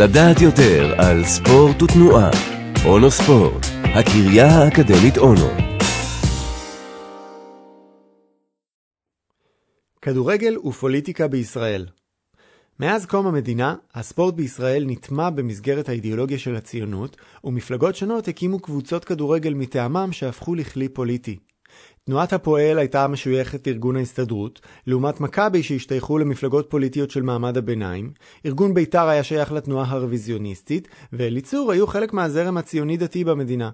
לדעת יותר על ספורט ותנועה. אונו ספורט, הקריה האקדמית אונו. כדורגל ופוליטיקה בישראל מאז קום המדינה, הספורט בישראל נטמע במסגרת האידיאולוגיה של הציונות, ומפלגות שונות הקימו קבוצות כדורגל מטעמם שהפכו לכלי פוליטי. תנועת הפועל הייתה משויכת לארגון ההסתדרות, לעומת מכבי שהשתייכו למפלגות פוליטיות של מעמד הביניים, ארגון בית"ר היה שייך לתנועה הרוויזיוניסטית, ואליצור היו חלק מהזרם הציוני-דתי במדינה.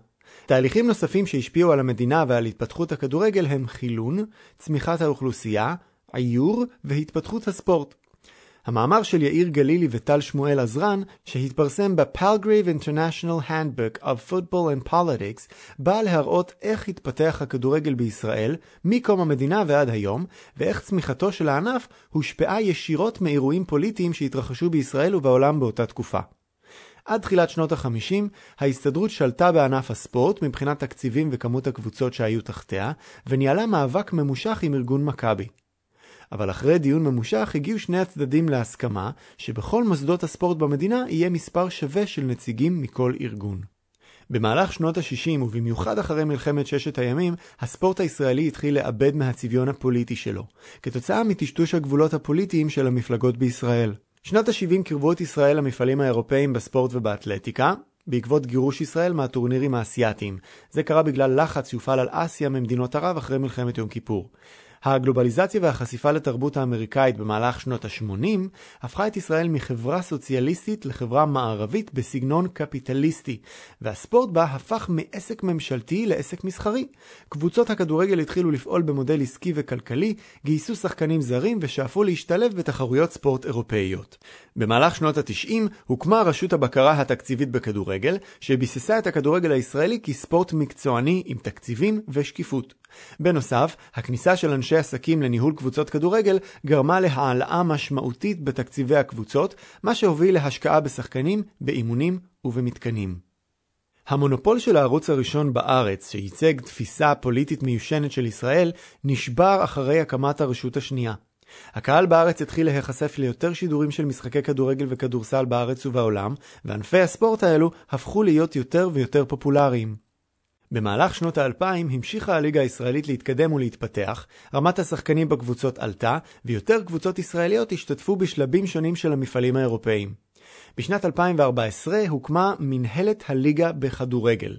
תהליכים נוספים שהשפיעו על המדינה ועל התפתחות הכדורגל הם חילון, צמיחת האוכלוסייה, עיור והתפתחות הספורט. המאמר של יאיר גלילי וטל שמואל עזרן, שהתפרסם ב-Palgrave International Handbook of Football and Politics, בא להראות איך התפתח הכדורגל בישראל, מקום המדינה ועד היום, ואיך צמיחתו של הענף הושפעה ישירות מאירועים פוליטיים שהתרחשו בישראל ובעולם באותה תקופה. עד תחילת שנות ה-50, ההסתדרות שלטה בענף הספורט מבחינת תקציבים וכמות הקבוצות שהיו תחתיה, וניהלה מאבק ממושך עם ארגון מכבי. אבל אחרי דיון ממושך הגיעו שני הצדדים להסכמה שבכל מוסדות הספורט במדינה יהיה מספר שווה של נציגים מכל ארגון. במהלך שנות ה-60 ובמיוחד אחרי מלחמת ששת הימים, הספורט הישראלי התחיל לאבד מהצביון הפוליטי שלו, כתוצאה מטשטוש הגבולות הפוליטיים של המפלגות בישראל. שנות ה-70 קרבו את ישראל למפעלים האירופאים בספורט ובאתלטיקה, בעקבות גירוש ישראל מהטורנירים האסייתיים. זה קרה בגלל לחץ שהופעל על אסיה ממדינות ערב אחרי מלחמת יום כיפור. הגלובליזציה והחשיפה לתרבות האמריקאית במהלך שנות ה-80 הפכה את ישראל מחברה סוציאליסטית לחברה מערבית בסגנון קפיטליסטי, והספורט בה הפך מעסק ממשלתי לעסק מסחרי. קבוצות הכדורגל התחילו לפעול במודל עסקי וכלכלי, גייסו שחקנים זרים ושאפו להשתלב בתחרויות ספורט אירופאיות. במהלך שנות ה-90 הוקמה רשות הבקרה התקציבית בכדורגל, שביססה את הכדורגל הישראלי כספורט מקצועני עם תקציבים ושקיפות. בנוסף, הכניסה של אנשי עסקים לניהול קבוצות כדורגל גרמה להעלאה משמעותית בתקציבי הקבוצות, מה שהוביל להשקעה בשחקנים, באימונים ובמתקנים. המונופול של הערוץ הראשון בארץ, שייצג תפיסה פוליטית מיושנת של ישראל, נשבר אחרי הקמת הרשות השנייה. הקהל בארץ התחיל להיחשף ליותר שידורים של משחקי כדורגל וכדורסל בארץ ובעולם, וענפי הספורט האלו הפכו להיות יותר ויותר פופולריים. במהלך שנות האלפיים המשיכה הליגה הישראלית להתקדם ולהתפתח, רמת השחקנים בקבוצות עלתה, ויותר קבוצות ישראליות השתתפו בשלבים שונים של המפעלים האירופאיים. בשנת 2014 הוקמה מנהלת הליגה בכדורגל.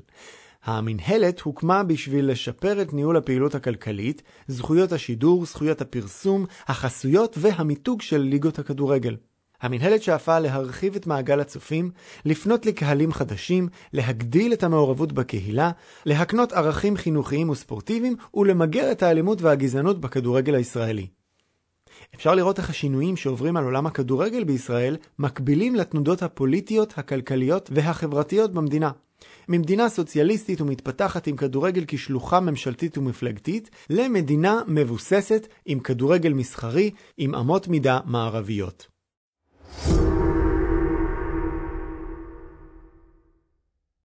המנהלת הוקמה בשביל לשפר את ניהול הפעילות הכלכלית, זכויות השידור, זכויות הפרסום, החסויות והמיתוג של ליגות הכדורגל. המנהלת שאפה להרחיב את מעגל הצופים, לפנות לקהלים חדשים, להגדיל את המעורבות בקהילה, להקנות ערכים חינוכיים וספורטיביים ולמגר את האלימות והגזענות בכדורגל הישראלי. אפשר לראות איך השינויים שעוברים על עולם הכדורגל בישראל מקבילים לתנודות הפוליטיות, הכלכליות והחברתיות במדינה. ממדינה סוציאליסטית ומתפתחת עם כדורגל כשלוחה ממשלתית ומפלגתית, למדינה מבוססת עם כדורגל מסחרי עם אמות מידה מערביות. you